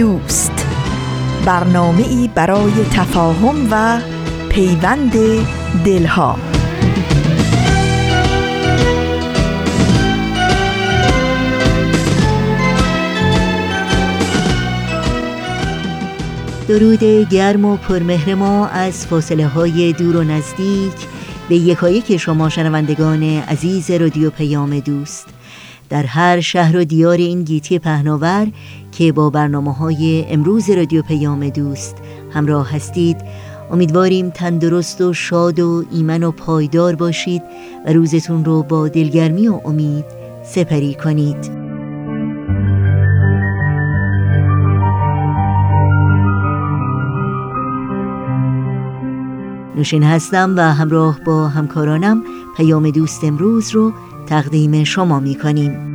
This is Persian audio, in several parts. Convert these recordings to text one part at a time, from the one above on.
دوست. برنامه ای برای تفاهم و پیوند دلها. درود گرم و پرمهر ما از فاصله های دور و نزدیک به یکایک شما شنوندگان عزیز رادیو پیام دوست. در هر شهر و دیار این گیتی پهناور که با برنامه های امروز رادیو پیام دوست همراه هستید. امیدواریم تندرست و شاد و ایمن و پایدار باشید و روزتون رو با دلگرمی و امید سپری کنید. نوشین هستم و همراه با همکارانم پیام دوست امروز رو تقدیم شما می کنیم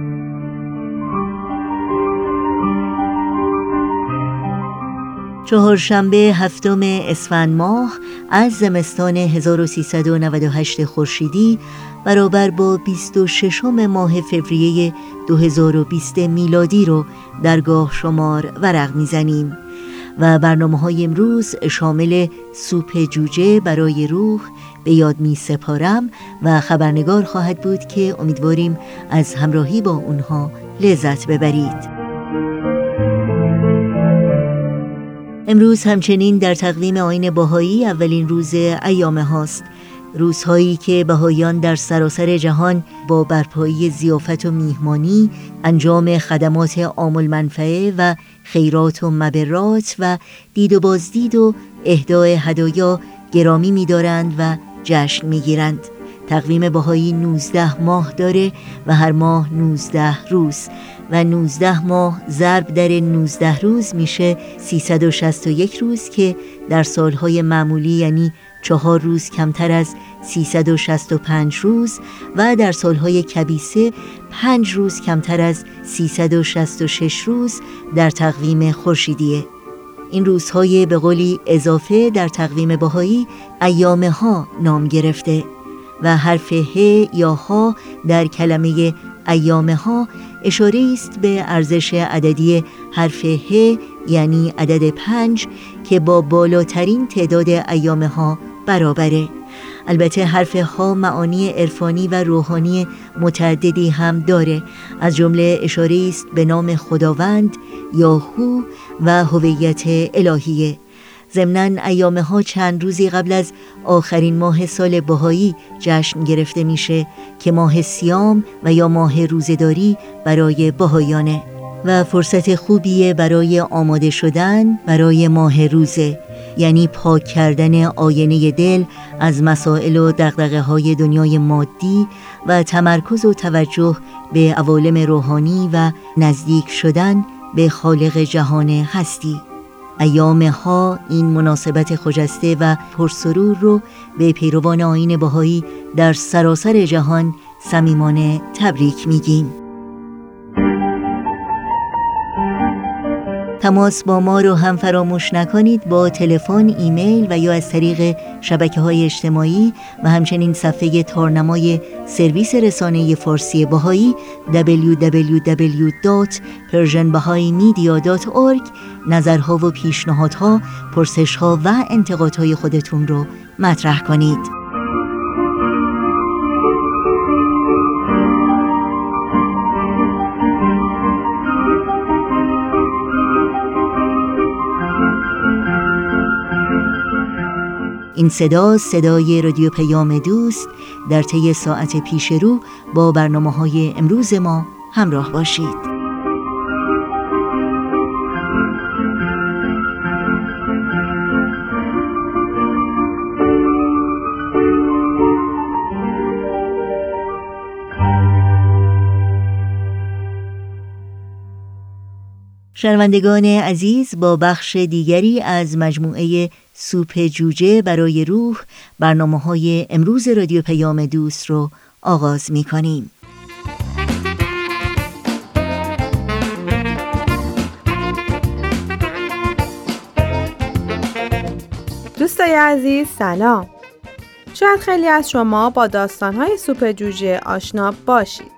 چهارشنبه هفتم اسفند ماه از زمستان 1398 خورشیدی برابر با 26 ماه فوریه 2020 میلادی رو درگاه شمار ورق می‌زنیم و برنامه های امروز شامل سوپ جوجه برای روح به یاد می سپارم و خبرنگار خواهد بود که امیدواریم از همراهی با اونها لذت ببرید. امروز همچنین در تقویم آین باهایی اولین روز ایام هاست. روزهایی که بهاییان در سراسر جهان با برپایی زیافت و میهمانی انجام خدمات عامل منفعه و خیرات و مبرات و دید و بازدید و اهدای هدایا گرامی می‌دارند و جشن می‌گیرند. تقویم باهایی 19 ماه داره و هر ماه 19 روز و 19 ماه ضرب در 19 روز میشه 361 روز که در سالهای معمولی یعنی چهار روز کمتر از 365 روز و در سالهای کبیسه پنج روز کمتر از 366 روز در تقویم خورشیدیه. این روزهای به قولی اضافه در تقویم بهایی ایامه ها نام گرفته و حرف ه یا ها در کلمه ایامه ها اشاره است به ارزش عددی حرف ه یعنی عدد پنج که با بالاترین تعداد ایامه ها برابره. البته حرف ها معانی عرفانی و روحانی متعددی هم داره. از جمله اشاره است به نام خداوند یاهو و هویت الهیه ضمنا ایامه ها چند روزی قبل از آخرین ماه سال بهایی جشن گرفته میشه که ماه سیام و یا ماه روزداری برای بهایانه. و فرصت خوبیه برای آماده شدن برای ماه روزه. یعنی پاک کردن آینه دل از مسائل و دقدقه های دنیای مادی و تمرکز و توجه به عوالم روحانی و نزدیک شدن به خالق جهان هستی. ایام ها این مناسبت خجسته و پرسرور رو به پیروان آین بهایی در سراسر جهان صمیمانه تبریک میگیم. تماس با ما رو هم فراموش نکنید با تلفن، ایمیل و یا از طریق شبکه های اجتماعی و همچنین صفحه تارنمای سرویس رسانه فارسی باهایی www.persianbahaimedia.org نظرها و پیشنهادها، پرسشها و انتقادهای خودتون رو مطرح کنید. این صدا صدای رادیو پیام دوست. در طی ساعت پیش رو با برنامه های امروز ما همراه باشید. شنوندگان عزیز با بخش دیگری از مجموعه سوپ جوجه برای روح برنامه های امروز رادیو پیام دوست رو آغاز می کنیم. دوستای عزیز سلام. شاید خیلی از شما با داستانهای سوپ جوجه آشنا باشید.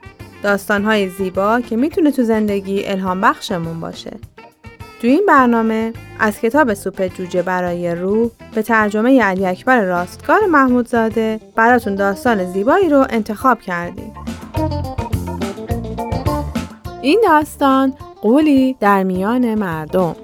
داستانهای زیبا که می‌تونه تو زندگی الهام بخشمون باشه. تو این برنامه از کتاب سوپ جوجه برای روح به ترجمه علی اکبر راستگار محمودزاده براتون داستان زیبایی رو انتخاب کردیم. این داستان قولی در میان مردم.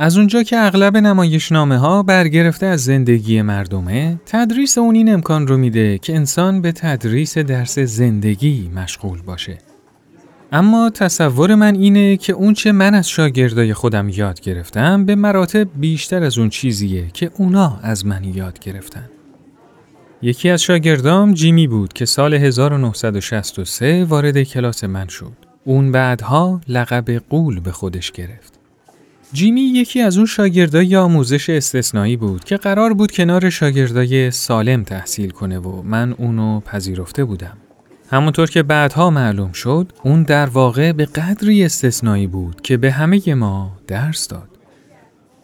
از اونجا که اغلب نمایشنامه ها برگرفته از زندگی مردمه، تدریس اون این امکان رو میده که انسان به تدریس درس زندگی مشغول باشه. اما تصور من اینه که اون چه من از شاگردای خودم یاد گرفتم به مراتب بیشتر از اون چیزیه که اونا از من یاد گرفتن. یکی از شاگردام جیمی بود که سال 1963 وارد کلاس من شد. اون بعدها لقب قول به خودش گرفت. جیمی یکی از اون شاگردای آموزش استثنایی بود که قرار بود کنار شاگردای سالم تحصیل کنه و من اونو پذیرفته بودم. همونطور که بعدها معلوم شد، اون در واقع به قدری استثنایی بود که به همه ما درس داد.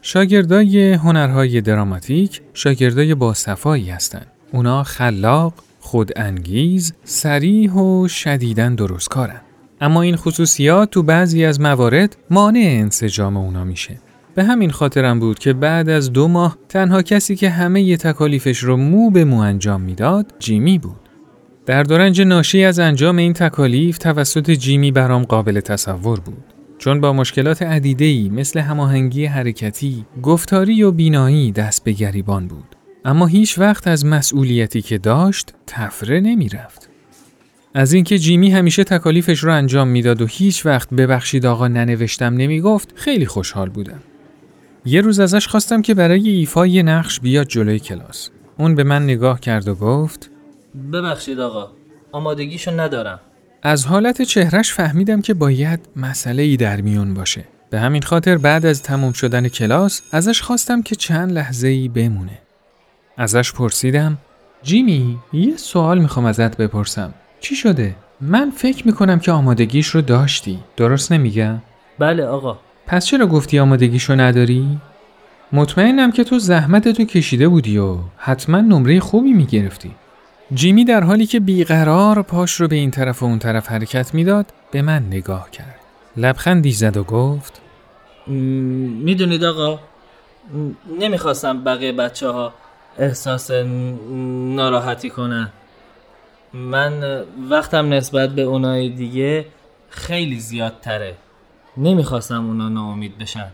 شاگردای هنرهای دراماتیک شاگردای باصفایی هستند. اونا خلاق، خودانگیز، سریح و شدیدن درستکارن. اما این خصوصیات تو بعضی از موارد مانع انسجام اونا میشه. به همین خاطرم بود که بعد از دو ماه تنها کسی که همه ی تکالیفش رو مو به مو انجام می‌داد جیمی بود. در دورنج ناشی از انجام این تکالیف توسط جیمی برام قابل تصور بود. چون با مشکلات عدیده‌ای مثل هماهنگی حرکتی، گفتاری و بینایی دست به گریبان بود. اما هیچ وقت از مسئولیتی که داشت تفره نمی‌رفت. از اینکه جیمی همیشه تکالیفش رو انجام می‌داد و هیچ وقت ببخشید آقا ننوشتم نمی‌گفت خیلی خوشحال بودم. یه روز ازش خواستم که برای ایفای نقش بیاد جلوی کلاس. اون به من نگاه کرد و گفت ببخشید آقا آمادگیشو ندارم. از حالت چهرش فهمیدم که باید مسئله ای در میون باشه. به همین خاطر بعد از تموم شدن کلاس ازش خواستم که چند لحظه ای بمونه. ازش پرسیدم جیمی یه سوال می‌خوام ازت بپرسم. چی شده؟ من فکر می‌کنم که آمادگیش رو داشتی. درست نمیگم؟ بله آقا. پس چرا گفتی آمادگیش رو نداری؟ مطمئنم که تو زحمت تو کشیده بودی و حتما نمره خوبی می‌گرفتی. جیمی در حالی که بیقرار پاش رو به این طرف و اون طرف حرکت می‌داد به من نگاه کرد. لبخندی زد و گفت می‌دونید آقا نمی‌خواستم بقیه بچه ها احساس ناراحتی کنن من وقتم نسبت به اونای دیگه خیلی زیاد تره نمی‌خواستم اونا ناامید بشن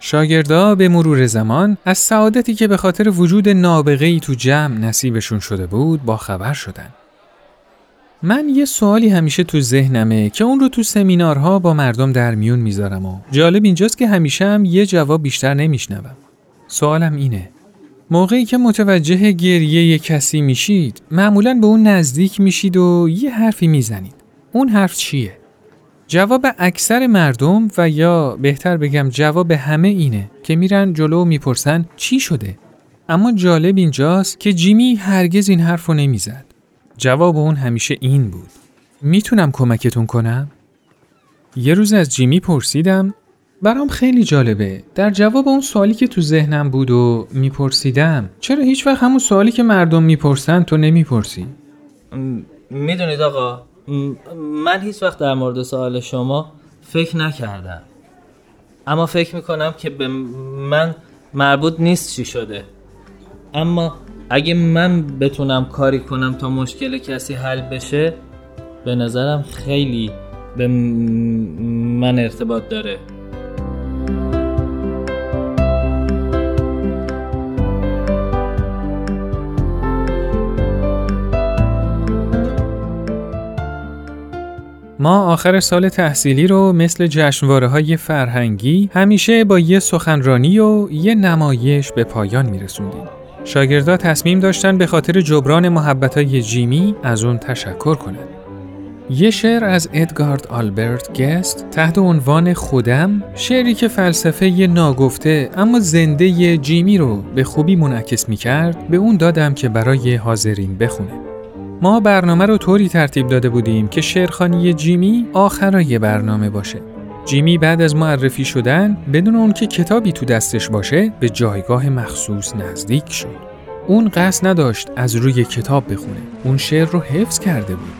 شاگردا به مرور زمان از سعادتی که به خاطر وجود نابغه ای تو جمع نصیبشون شده بود با خبر شدن. من یه سوالی همیشه تو ذهنمه که اون رو تو سمینارها با مردم در میون می‌ذارم و جالب اینجاست که همیشه هم یه جواب بیشتر نمیشنوم. سوالم اینه موقعی که متوجه گریه کسی میشید معمولا به اون نزدیک میشید و یه حرفی می‌زنید اون حرف چیه؟ جواب اکثر مردم و یا بهتر بگم جواب همه اینه که میرن جلو و می‌پرسن چی شده؟ اما جالب اینجاست که جیمی هرگز این حرف رو نمی‌زد. جواب اون همیشه این بود. می‌تونم کمکتون کنم؟ یه روز از جیمی پرسیدم برام خیلی جالبه. در جواب اون سوالی که تو ذهنم بود و میپرسیدم چرا هیچ وقت همون سوالی که مردم می‌پرسن تو نمی‌پرسی؟ می‌دونید آقا من هیچ وقت در مورد سوال شما فکر نکردم. اما فکر می‌کنم که به من مربوط نیست چی شده. اما اگه من بتونم کاری کنم تا مشکل کسی حل بشه به نظرم خیلی به من ارتباط داره. ما آخر سال تحصیلی رو مثل جشنواره های فرهنگی همیشه با یه سخنرانی و یه نمایش به پایان میرسوندیم. شاگردا تصمیم داشتن به خاطر جبران محبت های جیمی از اون تشکر کنند. یه شعر از ادگارد آلبرت گست تحت عنوان خودم شعری که فلسفه ی ناگفته اما زنده جیمی رو به خوبی منعکس می کرد به اون دادم که برای حاضرین بخونه. ما برنامه رو طوری ترتیب داده بودیم که شعرخانی جیمی آخرای برنامه باشه. جیمی بعد از معرفی شدن بدون اون که کتابی تو دستش باشه به جایگاه مخصوص نزدیک شد. اون قصد نداشت از روی کتاب بخونه. اون شعر رو حفظ کرده بود.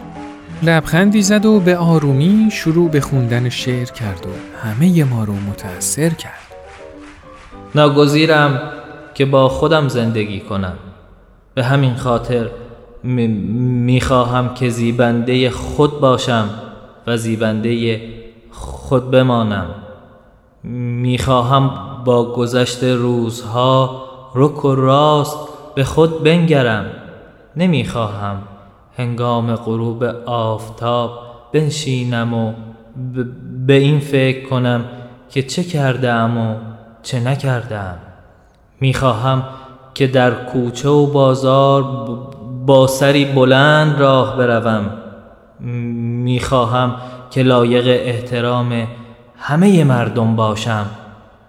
لبخندی زد و به آرومی شروع به خوندن شعر کرد و همه ما رو متأثر کرد. ناگزیرم که با خودم زندگی کنم. به همین خاطر می‌خواهم که زیبنده خود باشم و زیبنده خود بمانم. می‌خواهم با گذشت روزها رک و راست به خود بنگرم. نمی‌خواهم هنگام غروب آفتاب بنشینم و به این فکر کنم که چه کردم و چه نکردم. می‌خواهم که در کوچه و بازار با سری بلند راه بروم. می‌خواهم که لایق احترام همه مردم باشم.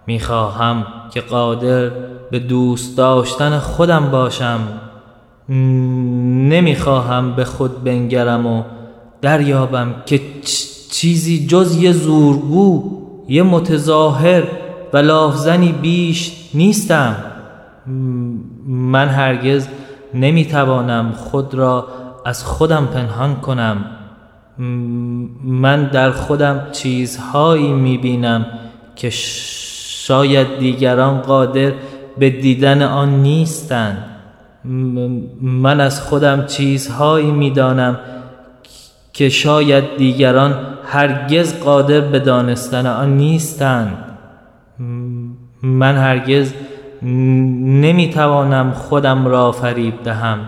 می‌خواهم که قادر به دوست داشتن خودم باشم. نمی‌خواهم به خود بنگرم و دریابم که چیزی جز یه زورگو یه متظاهر و لافزنی بیش نیستم. من هرگز نمی‌توانم خود را از خودم پنهان کنم. من در خودم چیزهایی می‌بینم که شاید دیگران قادر به دیدن آن نیستند. من از خودم چیزهایی می‌دانم که شاید دیگران هرگز قادر به دانستن آن نیستند. من هرگز نمی‌توانم خودم را فریب دهم.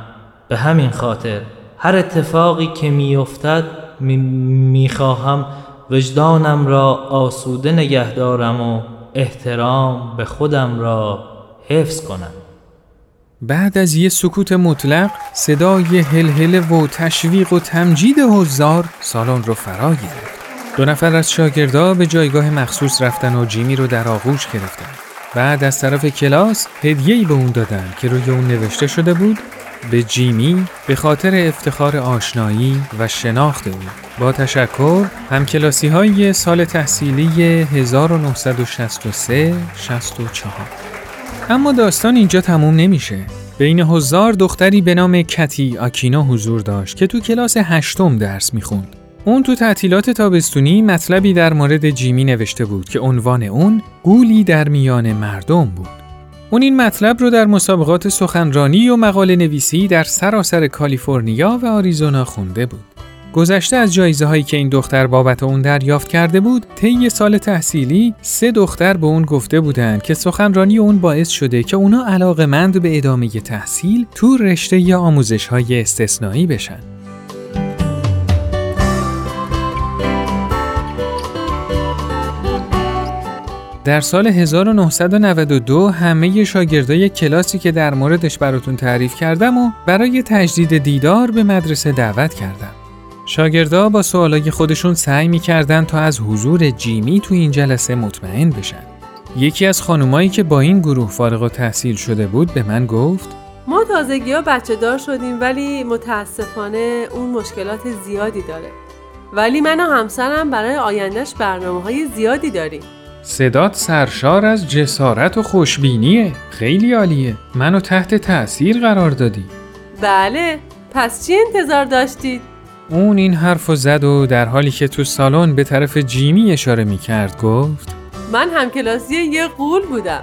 به همین خاطر هر اتفاقی که میافتد می‌خواهم وجدانم را آسوده نگه دارم و احترام به خودم را حفظ کنم. بعد از یه سکوت مطلق صدای هلهله و تشویق و تمجید حضار سالن رو فرا گرفت. دو نفر از شاگردا به جایگاه مخصوص رفتن و جیمی رو در آغوش گرفتن. بعد از طرف کلاس هدیه‌ای به اون دادن که روی اون نوشته شده بود به جیمی به خاطر افتخار آشنایی و شناخت او. با تشکر همکلاسی های سال تحصیلی 1963 64 اما داستان اینجا تموم نمیشه. بین هزار دختری به نام کتی آکینا حضور داشت که تو کلاس هشتم درس می‌خوند. اون تو تعطیلات تابستونی مطلبی در مورد جیمی نوشته بود که عنوان اون گولی در میان مردم بود. اون این مطلب رو در مسابقات سخنرانی و مقاله نویسی در سراسر کالیفرنیا و آریزونا خونده بود. گذشته از جایزه هایی که این دختر بابت اون دریافت کرده بود، طی سال تحصیلی سه دختر به اون گفته بودند که سخنرانی اون باعث شده که اونا علاقمند به ادامه تحصیل تو رشته یا آموزش های استثنایی بشن. در سال 1992 همه شاگردای کلاسی که در موردش براتون تعریف کردم و برای تجدید دیدار به مدرسه دعوت کردم. شاگردا با سوالای خودشون سعی می‌کردن تا از حضور جیمی تو این جلسه مطمئن بشن. یکی از خانمایی که با این گروه فارغ و تحصیل شده بود به من گفت ما تازگی ها بچه دار شدیم ولی متاسفانه اون مشکلات زیادی داره. ولی من و همسرم برای آیندهش برنامه های زیادی داریم. صدات سرشار از جسارت و خوشبینیه. خیلی عالیه. منو تحت تأثیر قرار دادی. بله. پس چی انتظار داشتید؟ اون این حرف زد و در حالی که تو سالن به طرف جیمی اشاره می کرد گفت من همکلاسی یه قول بودم.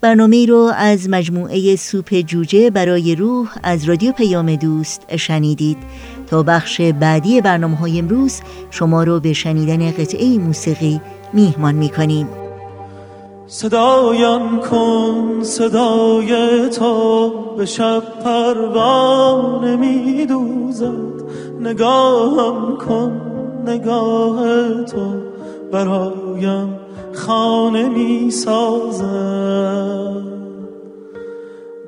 برنامه رو از مجموعه سوپ جوجه برای روح از رادیو پیام دوست شنیدید. تا بخش بعدی برنامه های امروز شما رو به شنیدن قطعه موسیقی میهمان می‌کنیم. صدایم کن صدای تو به شب پروانه میدوزد. نگاهم کن نگاه تو برایم خانه می سازد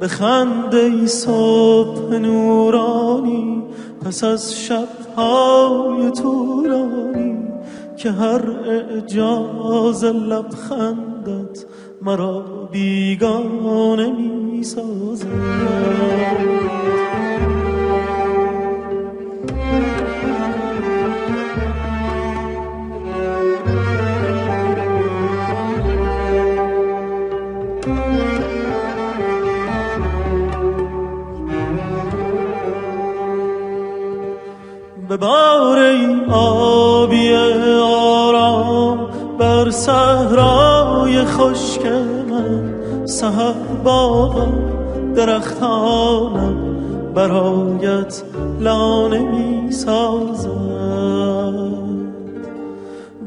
به خنده صبح نورانی پس از شبهای طولانی که هر اعجاز لبخندت مرا بیگانه می سازد به بار آبی آرام بر صحرای خشک من سهر باغم درختانم برایت لانه می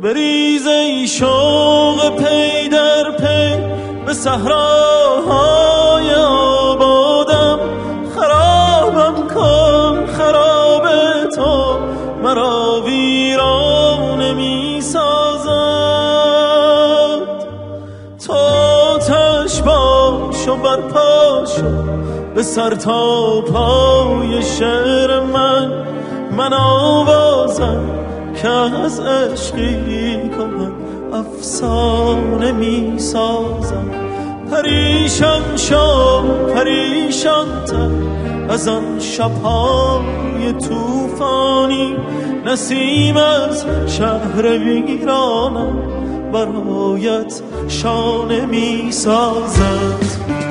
بریز ای شوق پی در پی به صحراهای مرا ویران می سازد تو تش باش و برپا به سر تا پای شعر من من آوازم که از عشقی کنم افسانه می سازم پریشان شو پریشان از آن شبهای توفانی نسیم از شهر ویرانم برایت شانه می سازد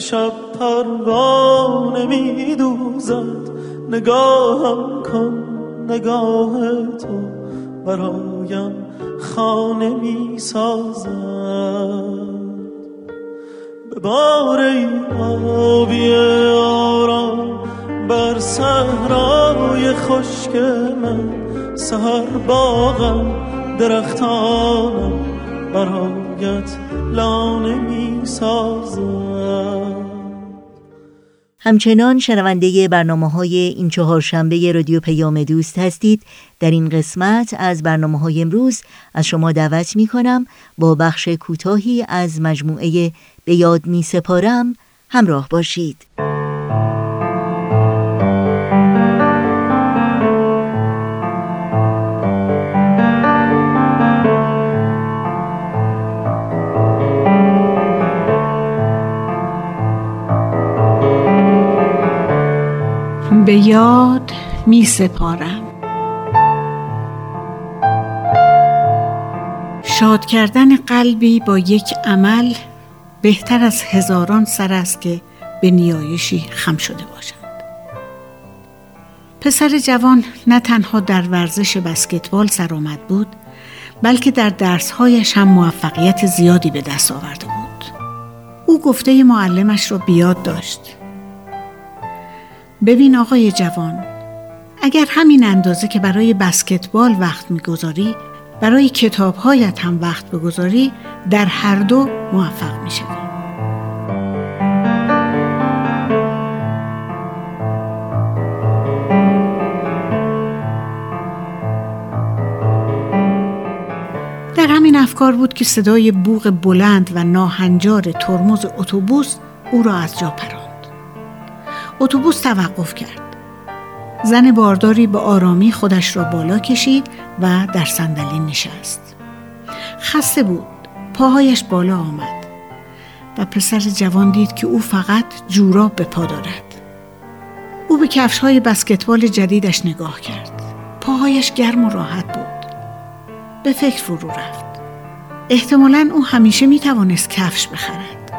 شب پروانه می دوزد نگاهم کن نگاه تو. برایم خانه می سازد به بار آبی آرام بر صحرای خشک من سهر باغم درختانم. برایت لانه می همچنان شنونده برنامه های این چهار شنبه رادیو پیام دوست هستید. در این قسمت از برنامه های امروز از شما دعوت می کنم با بخش کوتاهی از مجموعه به یاد می سپارم همراه باشید. به یاد می سپارم. شاد کردن قلبی با یک عمل بهتر از هزاران سر است که به نیایشی خم شده باشند. پسر جوان نه تنها در ورزش بسکتبال سرآمد بود بلکه در درسهایش هم موفقیت زیادی به دست آورده بود. او گفته معلمش را بیاد داشت. ببین آقای جوان اگر همین اندازه که برای بسکتبال وقت می‌گذاری برای کتابهایت هم وقت بگذاری در هر دو موفق می‌شوی در همین افکار بود که صدای بوغ بلند و ناهنجار ترمز اتوبوس او را از جا پراند. اتوبوس توقف کرد. زن بارداری به آرامی خودش را بالا کشید و در صندلی نشست. خسته بود. پاهایش بالا آمد و پسر جوان دید که او فقط جوراب به پا دارد. او به کفش های بسکتبال جدیدش نگاه کرد. پاهایش گرم و راحت بود. به فکر فرو رفت. احتمالا او همیشه می توانست کفش بخرد.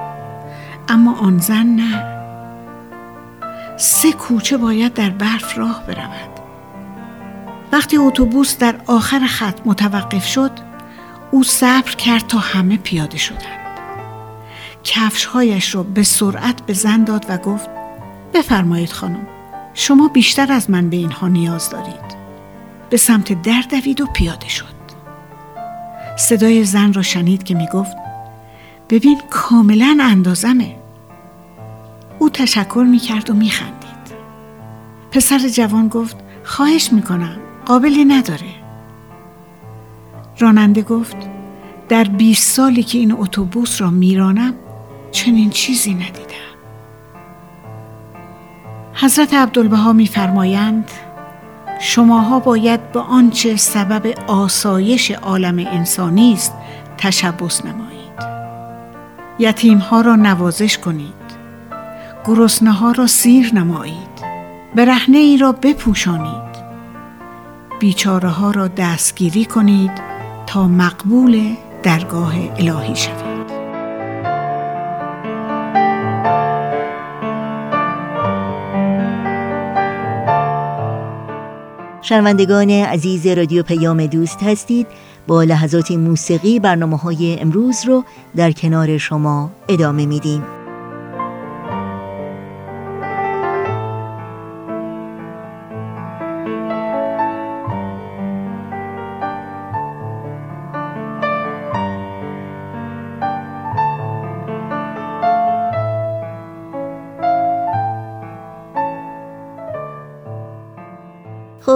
اما آن زن نه. سه کوچه باید در برف راه برود. وقتی اتوبوس در آخر خط متوقف شد، او صبر کرد تا همه پیاده شدند. کفشهایش را به سرعت به زن داد و گفت بفرمایید خانم شما بیشتر از من به اینها نیاز دارید. به سمت در دوید و پیاده شد. صدای زن را شنید که می گفت ببین کاملا اندازمه او تشکر می کرد و می خندید پسر جوان گفت خواهش می کنم قابلی نداره. راننده گفت در 20 سالی که این اتوبوس را میرانم چنین چیزی ندیدم. حضرت عبدالبها میفرمایند شماها باید به آنچه سبب آسایش عالم انسانی است تشبس نمایید. یتیمها را نوازش کنید. گرسنه ها را سیر نمایید. برهنه ای را بپوشانید. بیچاره ها را دستگیری کنید تا مقبول درگاه الهی شوید. شنوندگان عزیز رادیو پیام دوست هستید. با لحظات موسیقی برنامه های امروز رو در کنار شما ادامه میدیم.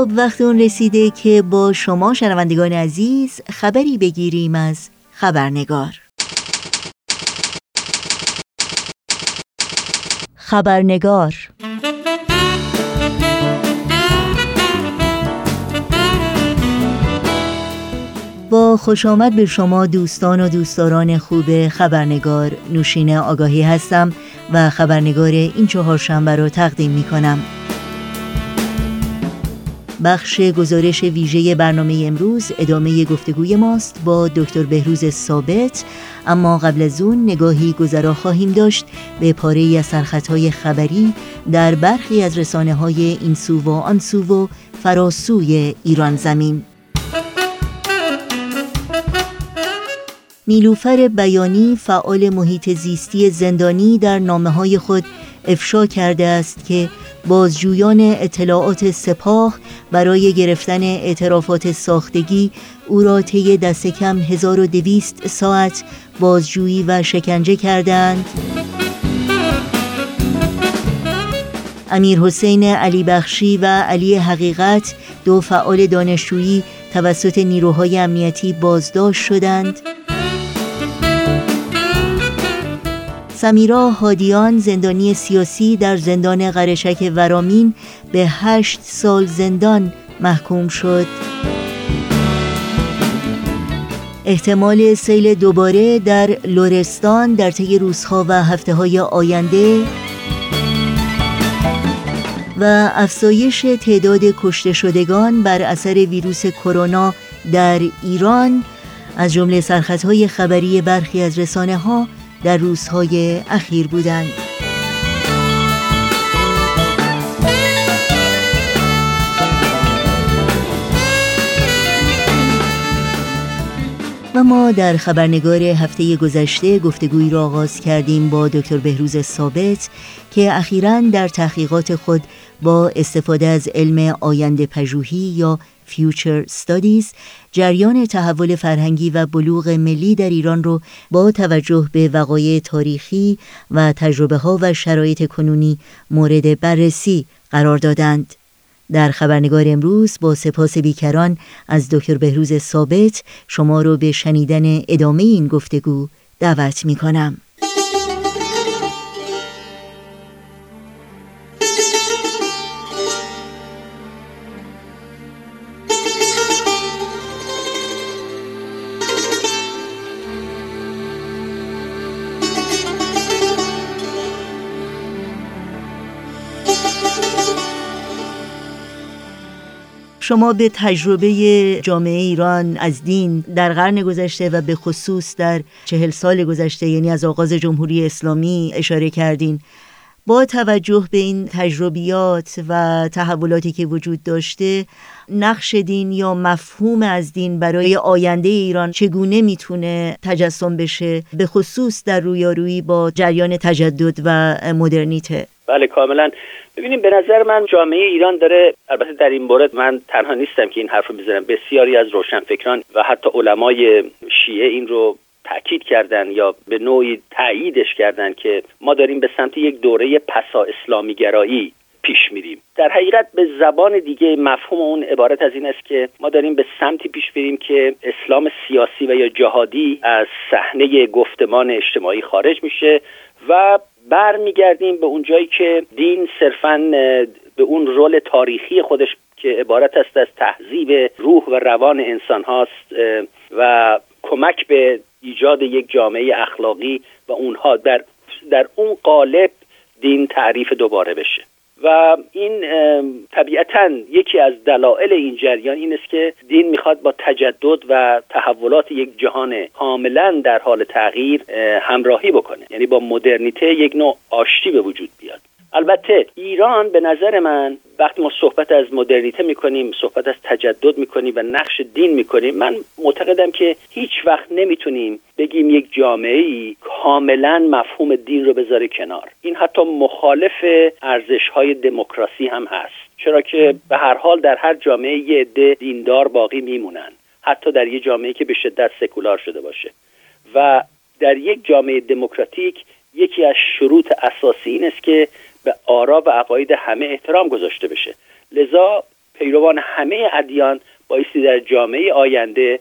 خب وقت اون رسیده که با شما شنوندگان عزیز خبری بگیریم از خبرنگار خبرنگار با خوش آمد به شما دوستان و دوستداران خوب خبرنگار نوشین آگاهی هستم و خبرنگار این چهارشنبه را تقدیم می کنم. بخش گزارش ویژه برنامه امروز ادامه گفتگوی ماست با دکتر بهروز ثابت. اما قبل از اون نگاهی گذرا خواهیم داشت به پاره از سرخطهای خبری در برخی از رسانه های این سو و آن سو و فراسوی ایران زمین. نیلوفر بیانی فعال محیط زیستی زندانی در نامه های خود افشا کرده است که بازجویان اطلاعات سپاه برای گرفتن اعترافات ساختگی او را طی دست کم 1200 ساعت بازجویی و شکنجه کردند. امیر حسین علی بخشی و علی حقیقت دو فعال دانشجویی توسط نیروهای امنیتی بازداشت شدند. سمیرا هادیان زندانی سیاسی در زندان قرشک ورامین به هشت سال زندان محکوم شد. احتمال سیل دوباره در لورستان در طی روزها و هفته های آینده و افزایش تعداد کشته شدگان بر اثر ویروس کرونا در ایران از جمله سرخطهای خبری برخی از رسانه ها در روزهای اخیر بودند و ما در خبرنگار هفته گذشته گفتگویی را آغاز کردیم با دکتر بهروز ثابت که اخیرا در تحقیقات خود با استفاده از علم آینده پژوهی یا فیوچر Studies جریان تحول فرهنگی و بلوغ ملی در ایران رو با توجه به وقایع تاریخی و تجربه ها و شرایط کنونی مورد بررسی قرار دادند. در خبرنگار امروز با سپاس بیکران از دکتر بهروز ثابت شما رو به شنیدن ادامه این گفتگو دعوت می کنم. شما به تجربه جامعه ایران از دین در قرن گذشته و به خصوص در چهل سال گذشته یعنی از آغاز جمهوری اسلامی اشاره کردین با توجه به این تجربیات و تحولاتی که وجود داشته نقش دین یا مفهوم از دین برای آینده ایران چگونه می‌تونه تجسم بشه؟ به خصوص در رویارویی با جریان تجدد و مدرنیته. بله کاملا. ببینیم به نظر من جامعه ایران داره البته در این مورد من تنها نیستم که این حرف رو بزنم بسیاری از روشنفکران و حتی علمای شیعه این رو تاکید کردن یا به نوعی تاییدش کردن که ما داریم به سمت یک دوره پسا اسلامی گرایی پیش میریم. در حقیقت به زبان دیگه مفهوم اون عبارت از این است که ما داریم به سمتی پیش بریم که اسلام سیاسی و یا جهادی از صحنه گفتمان اجتماعی خارج میشه و برمیگردیم به اونجایی که دین صرفا به اون رول تاریخی خودش که عبارت است از تهذیب روح و روان انسان هاست و کمک به ایجاد یک جامعه اخلاقی و اونها در در اون قالب دین تعریف دوباره بشه. و این طبیعتا یکی از دلایل این جریان این است که دین می‌خواد با تجدد و تحولات یک جهان کاملا در حال تغییر همراهی بکنه. یعنی با مدرنیته یک نوع آشتی به وجود بیاد. البته ایران به نظر من وقتی ما صحبت از مدرنیته می‌کنیم صحبت از تجدد می‌کنیم و نقش دین می‌کنیم من معتقدم که هیچ وقت نمی‌تونیم بگیم یک جامعه ای کاملا مفهوم دین رو بذاره کنار. این حتی مخالف ارزش های دموکراسی هم هست. چرا که به هر حال در هر جامعه یه عده دیندار باقی میمونن. حتی در یه جامعه که به شدت سکولار شده باشه. و در یک جامعه دموکراتیک یکی از شروط اساسی این است که به آرا و عقاید همه احترام گذاشته بشه. لذا پیروان همه ادیان بایستی در جامعه آینده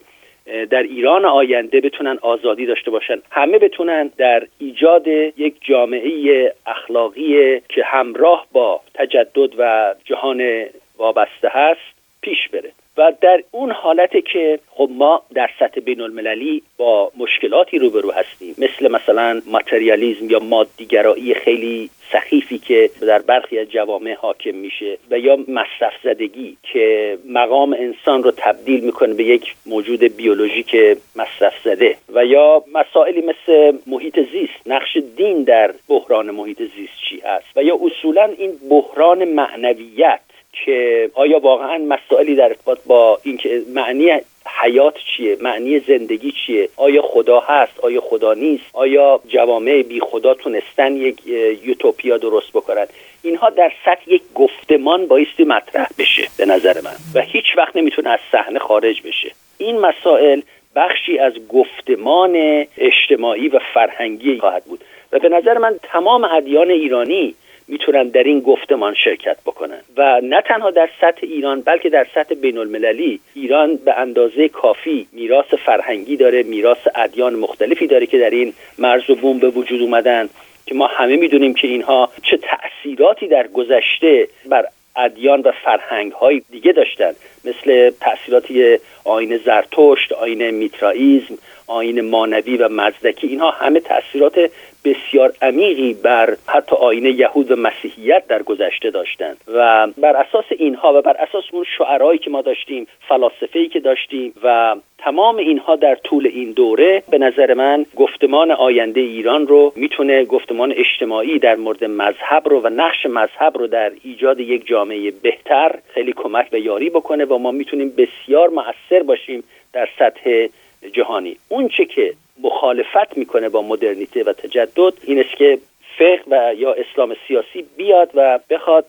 در ایران آینده بتونن آزادی داشته باشن. همه بتونن در ایجاد یک جامعه اخلاقی که همراه با تجدد و جهان وابسته هست پیش بره. و در اون حالته که خب ما در سطح بین المللی با مشکلاتی روبرو هستیم. مثل مثلا ماتریالیزم یا مادیگرایی خیلی سخیفی که در برخی از جوامع حاکم میشه و یا مصرف زدگی که مقام انسان رو تبدیل می‌کنه به یک موجود بیولوژیک مصرف زده و یا مسائلی مثل محیط زیست. نقش دین در بحران محیط زیست چی هست؟ و یا اصولا این بحران معنویت که آیا واقعا مسائلی در ارتباط با اینکه معنی حیات چیه؟ معنی زندگی چیه؟ آیا خدا هست؟ آیا خدا نیست؟ آیا جوامع بی خدا تونستن یک یوتوپیا درست بکنن؟ اینها در سطح یک گفتمان بایستی مطرح بشه به نظر من و هیچ وقت نمی‌تونه از صحنه خارج بشه. این مسائل بخشی از گفتمان اجتماعی و فرهنگی خواهد بود. و به نظر من تمام ادیان ایرانی می‌تونن در این گفتمان شرکت بکنن. و نه تنها در سطح ایران بلکه در سطح بین المللی ایران به اندازه کافی میراث فرهنگی داره میراث ادیان مختلفی داره که در این مرز و بوم به وجود اومدن که ما همه می‌دونیم که اینها چه تأثیراتی در گذشته بر ادیان و فرهنگ های دیگه داشتن. مثل تأثیراتی آین زرتشت آین میترائیزم آین مانوی و مزدکی. اینها همه تاثیرات بسیار عمیقی بر حتی آین یهود و مسیحیت در گذشته داشتند. و بر اساس اینها و بر اساس اون شعرهایی که ما داشتیم فلاسفه که داشتیم و تمام اینها در طول این دوره به نظر من گفتمان آینده ایران رو می‌تونه گفتمان اجتماعی در مورد مذهب رو و نقش مذهب رو در ایجاد یک جامعه بهتر خیلی کمک و یاری بکنه و ما می‌تونیم بسیار مؤثر باشیم در سطح جهانی. اون چه که مخالفت می‌کنه با مدرنیته و تجدد این است که فقه و یا اسلام سیاسی بیاد و بخواد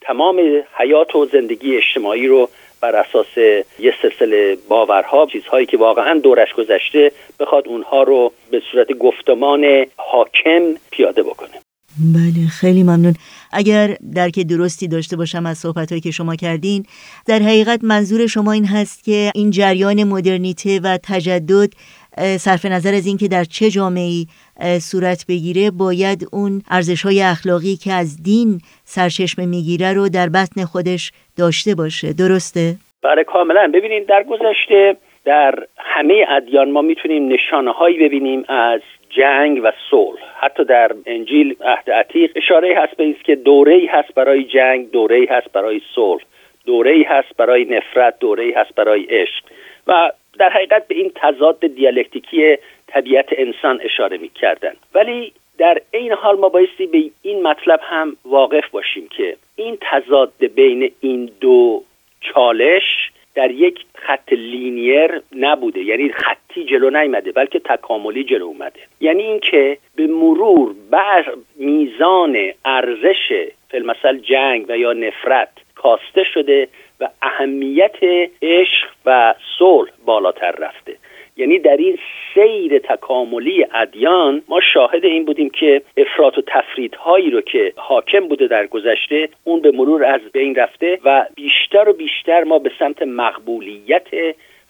تمام حیات و زندگی اجتماعی رو بر اساس یه سلسله باورها چیزهایی که واقعا دورش گذشته بخواد اونها رو به صورت گفتمان حاکم پیاده بکنه. بله خیلی ممنون. اگر درک درستی داشته باشم از صحبتهایی که شما کردین در حقیقت منظور شما این هست که این جریان مدرنیته و تجدد صرف نظر از اینکه در چه جامعه صورت بگیره باید اون ارزش های اخلاقی که از دین سرچشمه می‌گیره رو در بطن خودش داشته باشه. درسته؟ بله کاملا. ببینید در گذشته در همه ادیان ما می‌تونیم نشانه هایی ببینیم از جنگ و صلح. حتی در انجیل عهد عتیق اشاره هست به که دوره هست برای جنگ دوره هست برای صلح دوره هست برای نفرت دوره هست برای عشق. و در حقیقت به این تضاد دیالکتیکی طبیعت انسان اشاره می کردن. ولی در این حال ما بایستی به این مطلب هم واقف باشیم که این تضاد بین این دو چالش در یک خط لینیر نبوده یعنی خطی جلو نیامده بلکه تکاملی جلو اومده یعنی اینکه به مرور بر میزان ارزش فیلمسل جنگ و یا نفرت کاسته شده و اهمیت عشق و صلح بالاتر رفته. یعنی در این سیر تکاملی ادیان ما شاهد این بودیم که افراط و تفریدهایی رو که حاکم بوده در گذشته اون به مرور از بین رفته و بیشتر و بیشتر ما به سمت مقبولیت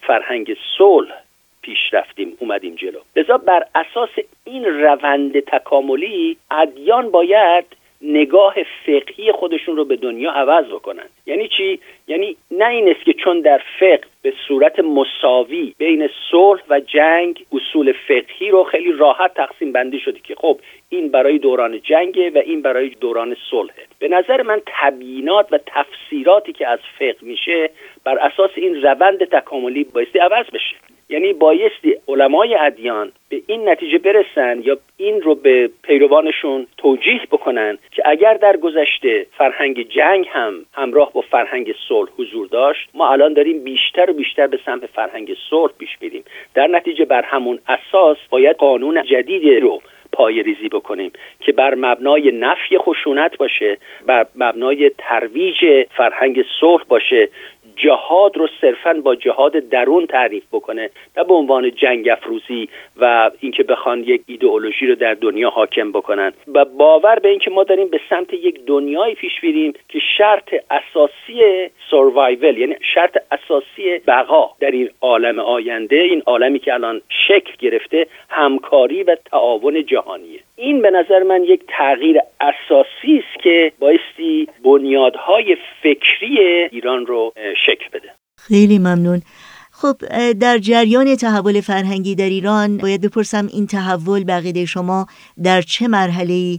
فرهنگ صلح پیش رفتیم اومدیم جلو. لذا بر اساس این روند تکاملی ادیان باید نگاه فقهی خودشون رو به دنیا عوض بکنن. یعنی چی؟ یعنی نه این است که چون در فقه به صورت مساوی بین صلح و جنگ اصول فقهی رو خیلی راحت تقسیم بندی شده که خب این برای دوران جنگه و این برای دوران صلحه. به نظر من تبیینات و تفسیراتی که از فقه میشه بر اساس این روند تکاملی بایستی عوض بشه. یعنی بایستی علمای ادیان به این نتیجه برسن یا این رو به پیروانشون توجیه بکنن که اگر در گذشته فرهنگ جنگ هم همراه با فرهنگ صلح حضور داشت ما الان داریم بیشتر و بیشتر به سمت فرهنگ صلح پیش میریم. در نتیجه بر همون اساس باید قانون جدیدی رو پای ریزی بکنیم که بر مبنای نفی خشونت باشه بر مبنای ترویج فرهنگ صلح باشه جهاد رو صرفا با جهاد درون تعریف بکنه نه به عنوان جنگ افروزی و اینکه بخوان یک ایدئولوژی رو در دنیا حاکم بکنن. و باور به اینکه ما داریم به سمت یک دنیایی پیش میریم که شرط اساسی سروایول یعنی شرط اساسی بقا در این عالم آینده این عالمی که الان شکل گرفته همکاری و تعاون جهانیه. این به نظر من یک تغییر اساسی است که بایستی بنیادهای فکری ایران رو شکل بده. خیلی ممنون. خب در جریان تحول فرهنگی در ایران باید بپرسم این تحول بقیده شما در چه مرحله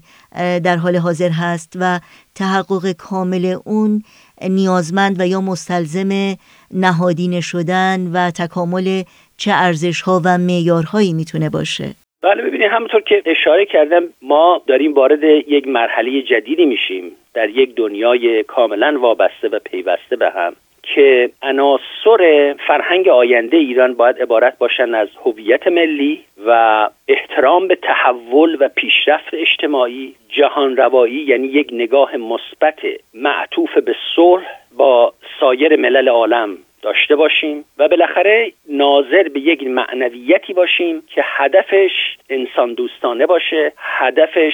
در حال حاضر هست و تحقق کامل اون نیازمند و یا مستلزم نهادینه شدن و تکامل چه ارزش ها و معیارهایی می‌تونه باشه؟ بله ببینید همونطور که اشاره کردم ما داریم وارد یک مرحله جدیدی میشیم. در یک دنیای کاملا وابسته و پیوسته به هم. که عناصر فرهنگ آینده ایران باید عبارت باشند از هویت ملی و احترام به تحول و پیشرفت اجتماعی جهان روایی یعنی یک نگاه مثبت معطوف به صلح با سایر ملل عالم داشته باشیم و بالاخره ناظر به یک معنویتی باشیم که هدفش انسان دوستانه باشه هدفش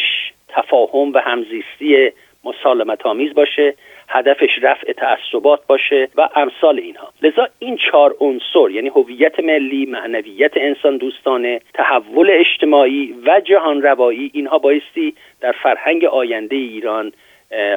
تفاهم و همزیستی مسالمت آمیز باشه هدفش رفع تعصبات باشه و امثال اینها. لذا این چهار عنصر یعنی هویت ملی معنویت انسان دوستانه تحول اجتماعی و جهان روایی اینها بایستی در فرهنگ آینده ایران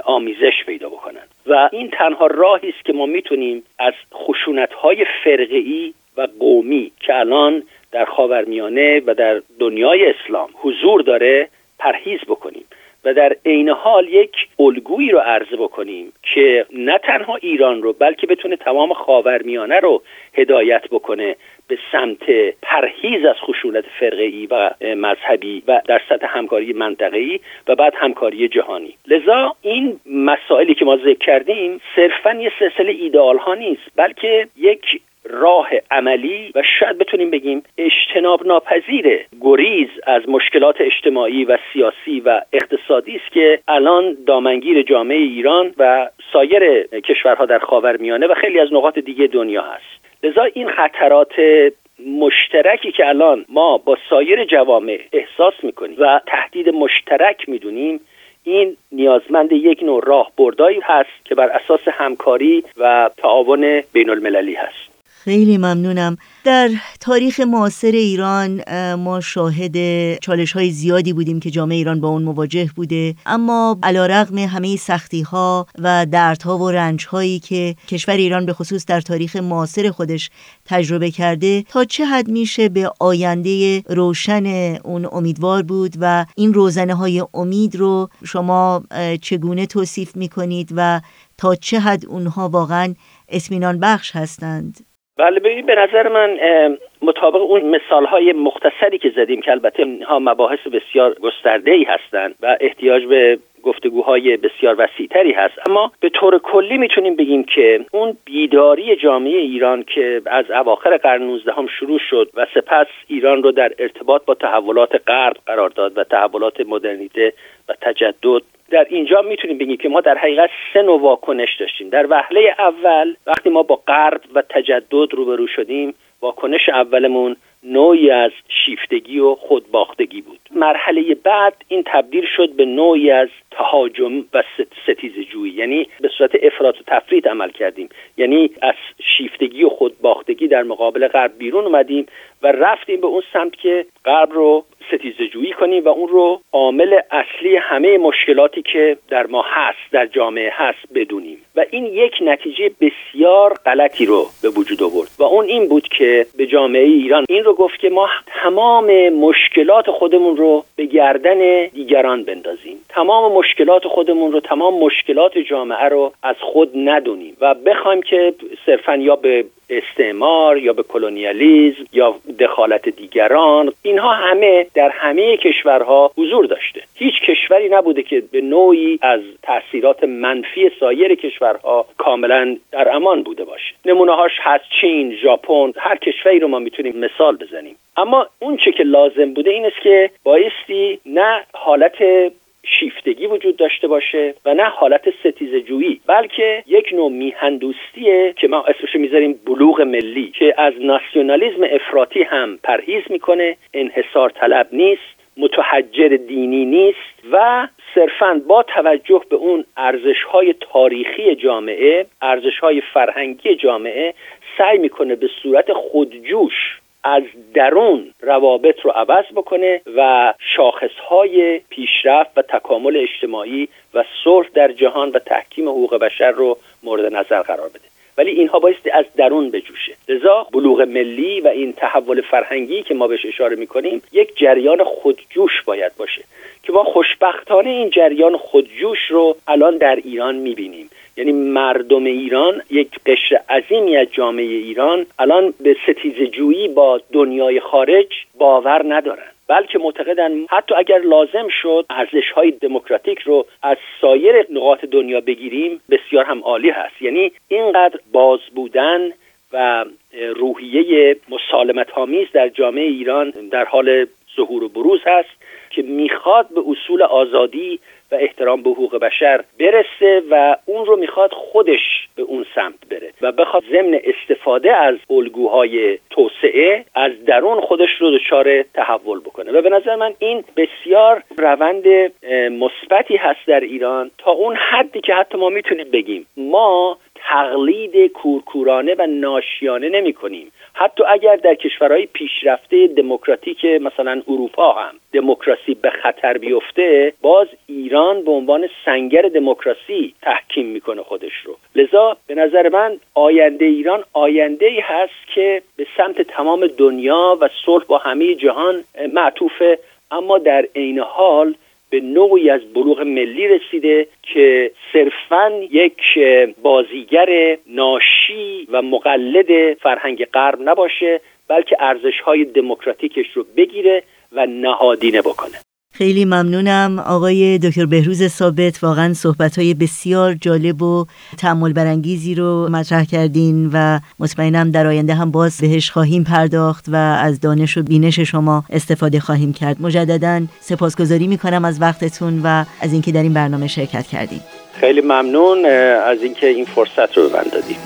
آمیزش پیدا بکنند. و این تنها راهی است که ما می‌تونیم از خشونت های فرقی و قومی که الان در خاورمیانه و در دنیای اسلام حضور داره پرهیز بکنیم. و در عین حال یک الگویی رو عرضه بکنیم که نه تنها ایران رو بلکه بتونه تمام خاورمیانه رو هدایت بکنه به سمت پرهیز از خشونت فرقه و مذهبی و در سطح همکاری منطقه‌ای و بعد همکاری جهانی. لذا این مسائلی که ما ذکر کردیم صرفا یه سلسله ایدئال ها نیست بلکه یک راه عملی و شاید بتونیم بگیم اجتناب ناپذیر گریز از مشکلات اجتماعی و سیاسی و اقتصادی است که الان دامنگیر جامعه ایران و سایر کشورها در خاورمیانه و خیلی از نقاط دیگه دنیا هست. لذا این خطرات مشترکی که الان ما با سایر جوامع احساس می‌کنیم و تهدید مشترک می‌دونیم این نیازمند یک نوع راهبردایی هست که بر اساس همکاری و تعاون بین المللی هست. خیلی ممنونم. در تاریخ معاصر ایران ما شاهد چالش های زیادی بودیم که جامعه ایران با اون مواجه بوده. اما علا رقم همه سختی ها و دردها و رنج هایی که کشور ایران به خصوص در تاریخ معاصر خودش تجربه کرده تا چه حد میشه به آینده روشن اون امیدوار بود و این روزنه های امید رو شما چگونه توصیف می‌کنید و تا چه حد اونها واقعا اسمینان بخش هستند؟ بله ببین به نظر من مطابق اون مثال های مختصری که زدیم که البته ها مباحث بسیار گسترده ای هستند و احتیاج به گفتگوهای بسیار وسیعتری هست. اما به طور کلی می‌تونیم بگیم که اون بیداری جامعه ایران که از اواخر قرن 19 هم شروع شد و سپس ایران رو در ارتباط با تحولات غرب قرار داد و تحولات مدرنیته و تجدد در اینجا می‌تونیم بگیم که ما در حقیقت سه نوع واکنش داشتیم. در وهله اول وقتی ما با غرب و تجدد روبرو شدیم واکنش اولمون نوعی از شیفتگی و خودباختگی بود. مرحله بعد این تبدیل شد به نوعی از تهاجم و ستیز جویی یعنی به صورت افراط و تفرید عمل کردیم. یعنی از شیفتگی و خودباختگی در مقابل غرب بیرون اومدیم و رفتیم به اون سمت که غرب رو ستیزه جویی کنیم و اون رو عامل اصلی همه مشکلاتی که در ما هست در جامعه هست بدونیم. و این یک نتیجه بسیار غلطی رو به وجود آورد. و اون این بود که به جامعه ایران این رو گفت که ما تمام مشکلات خودمون رو به گردن دیگران بندازیم. تمام مشکلات خودمون رو تمام مشکلات جامعه رو از خود ندونیم. و بخوایم که صرفا یا به استعمار یا به کلونیالیزم یا دخالت دیگران اینها همه در همه کشورها حضور داشته. هیچ کشوری نبوده که به نوعی از تاثیرات منفی سایر کشورها کاملا در امان بوده باشه. نمونه هاش هست چین ژاپن هر کشوری رو ما می‌تونیم مثال بزنیم. اما اون چه که لازم بوده این است که بایستی نه حالت شیفتگی وجود داشته باشه و نه حالت ستیز جویی بلکه یک نوع میهندوستیه که ما اسمش می‌ذاریم بلوغ ملی که از ناسیونالیزم افراطی هم پرهیز می‌کنه انحصار طلب نیست متحجر دینی نیست و صرفا با توجه به اون ارزش های تاریخی جامعه ارزش های فرهنگی جامعه سعی می‌کنه به صورت خودجوش از درون روابط رو عوض بکنه و شاخصهای پیشرفت و تکامل اجتماعی و صلح در جهان و تحکیم حقوق بشر رو مورد نظر قرار بده. ولی اینها بایستی از درون بجوشه. لذا بلوغ ملی و این تحول فرهنگی که ما بهش اشاره می‌کنیم یک جریان خودجوش باید باشه که ما خوشبختانه این جریان خودجوش رو الان در ایران می‌بینیم. یعنی مردم ایران یک قشر عظیمی از جامعه ایران الان به ستیز جویی با دنیای خارج باور ندارن. بلکه معتقدن حتی اگر لازم شد ارزش های دموکراتیک رو از سایر نقاط دنیا بگیریم بسیار هم عالی هست. یعنی اینقدر باز بودن و روحیه مسالمت آمیز در جامعه ایران در حال ظهور و بروز هست که می‌خواد به اصول آزادی و احترام به حقوق بشر برسه و اون رو می‌خواد خودش به اون سمت بره و بخواد ضمن استفاده از الگوهای توسعه از درون خودش رو دچار تحول بکنه. و به نظر من این بسیار روند مثبتی هست در ایران تا اون حدی که حتی ما می‌تونیم بگیم. ما تقلید کورکورانه و ناشیانه نمی کنیم حتی اگر در کشورهای پیشرفته دموکراتیک مثلا اروپا هم دموکراسی به خطر بیفته باز ایران به عنوان سنگر دموکراسی تحکیم می‌کنه خودش رو. لذا به نظر من آینده ایران آینده ای هست که به سمت تمام دنیا و صلح با همه جهان معطوفه اما در عین حال به نوعی از بلوغ ملی رسیده که صرفا یک بازیگر ناشی و مقلد فرهنگ غرب نباشه بلکه ارزش های دموکراتیکش رو بگیره و نهادینه بکنه. خیلی ممنونم. آقای دکتر بهروز ثابت واقعا صحبت های بسیار جالب و تعمل برانگیزی رو مطرح کردین و مطمئنم در آینده هم باز بهش خواهیم پرداخت و از دانش و بینش شما استفاده خواهیم کرد. مجددا سپاسگزاری می‌کنم از وقتتون و از اینکه در این برنامه شرکت کردیم خیلی ممنون. از اینکه این فرصت رو به من دادیم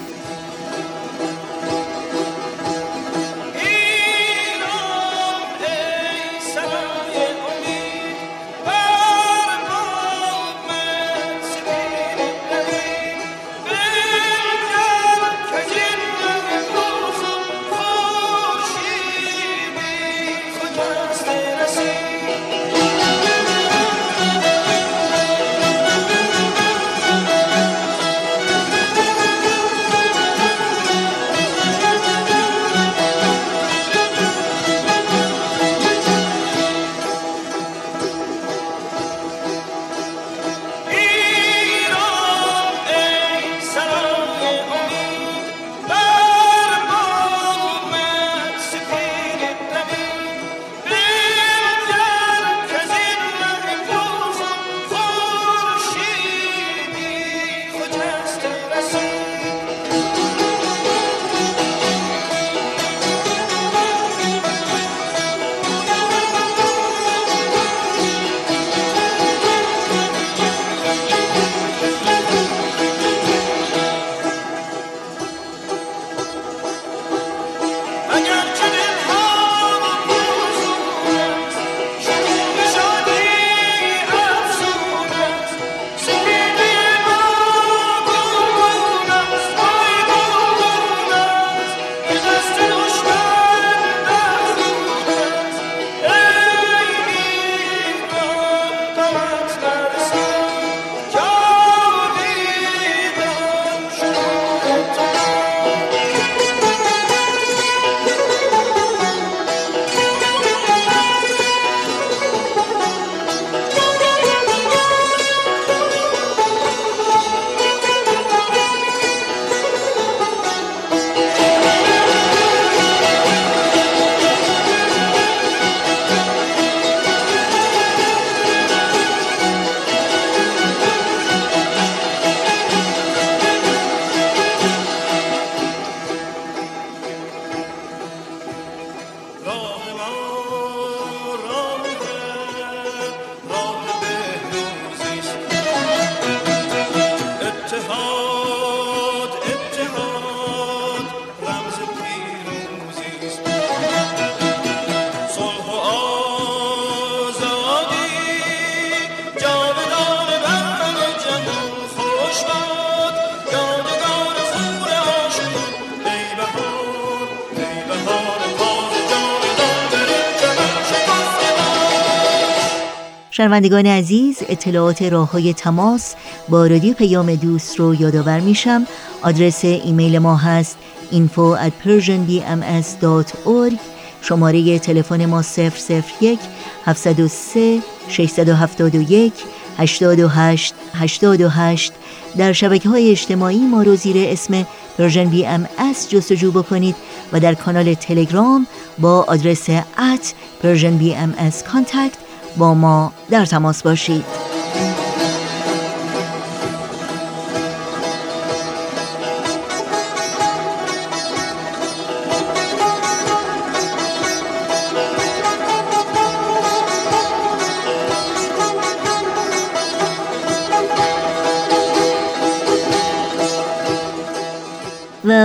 شنوندگان عزیز اطلاعات راه های تماس با رادیو پیام دوست رو یادآور میشم. آدرس ایمیل ما هست info at persianbms.org شماره تلفن ما 001 703 671 828 828 در شبکه های اجتماعی ما رو زیر اسم Persian BM جستجو بکنید و در کانال تلگرام با آدرس ات پرژن بی ام کانتکت با ما در تماس باشید.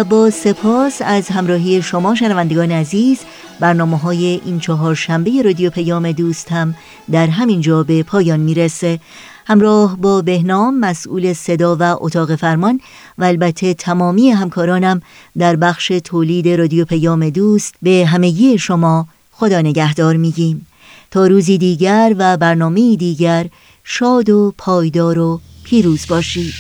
با سپاس از همراهی شما شنوندگان عزیز. برنامه های این چهار شنبه رادیو پیام دوست هم در همین جا به پایان می‌رسه. همراه با بهنام مسئول صدا و اتاق فرمان و البته تمامی همکارانم در بخش تولید رادیو پیام دوست به همگی شما خدا نگهدار میگیم. تا روزی دیگر و برنامه دیگر شاد و پایدار و پیروز باشید.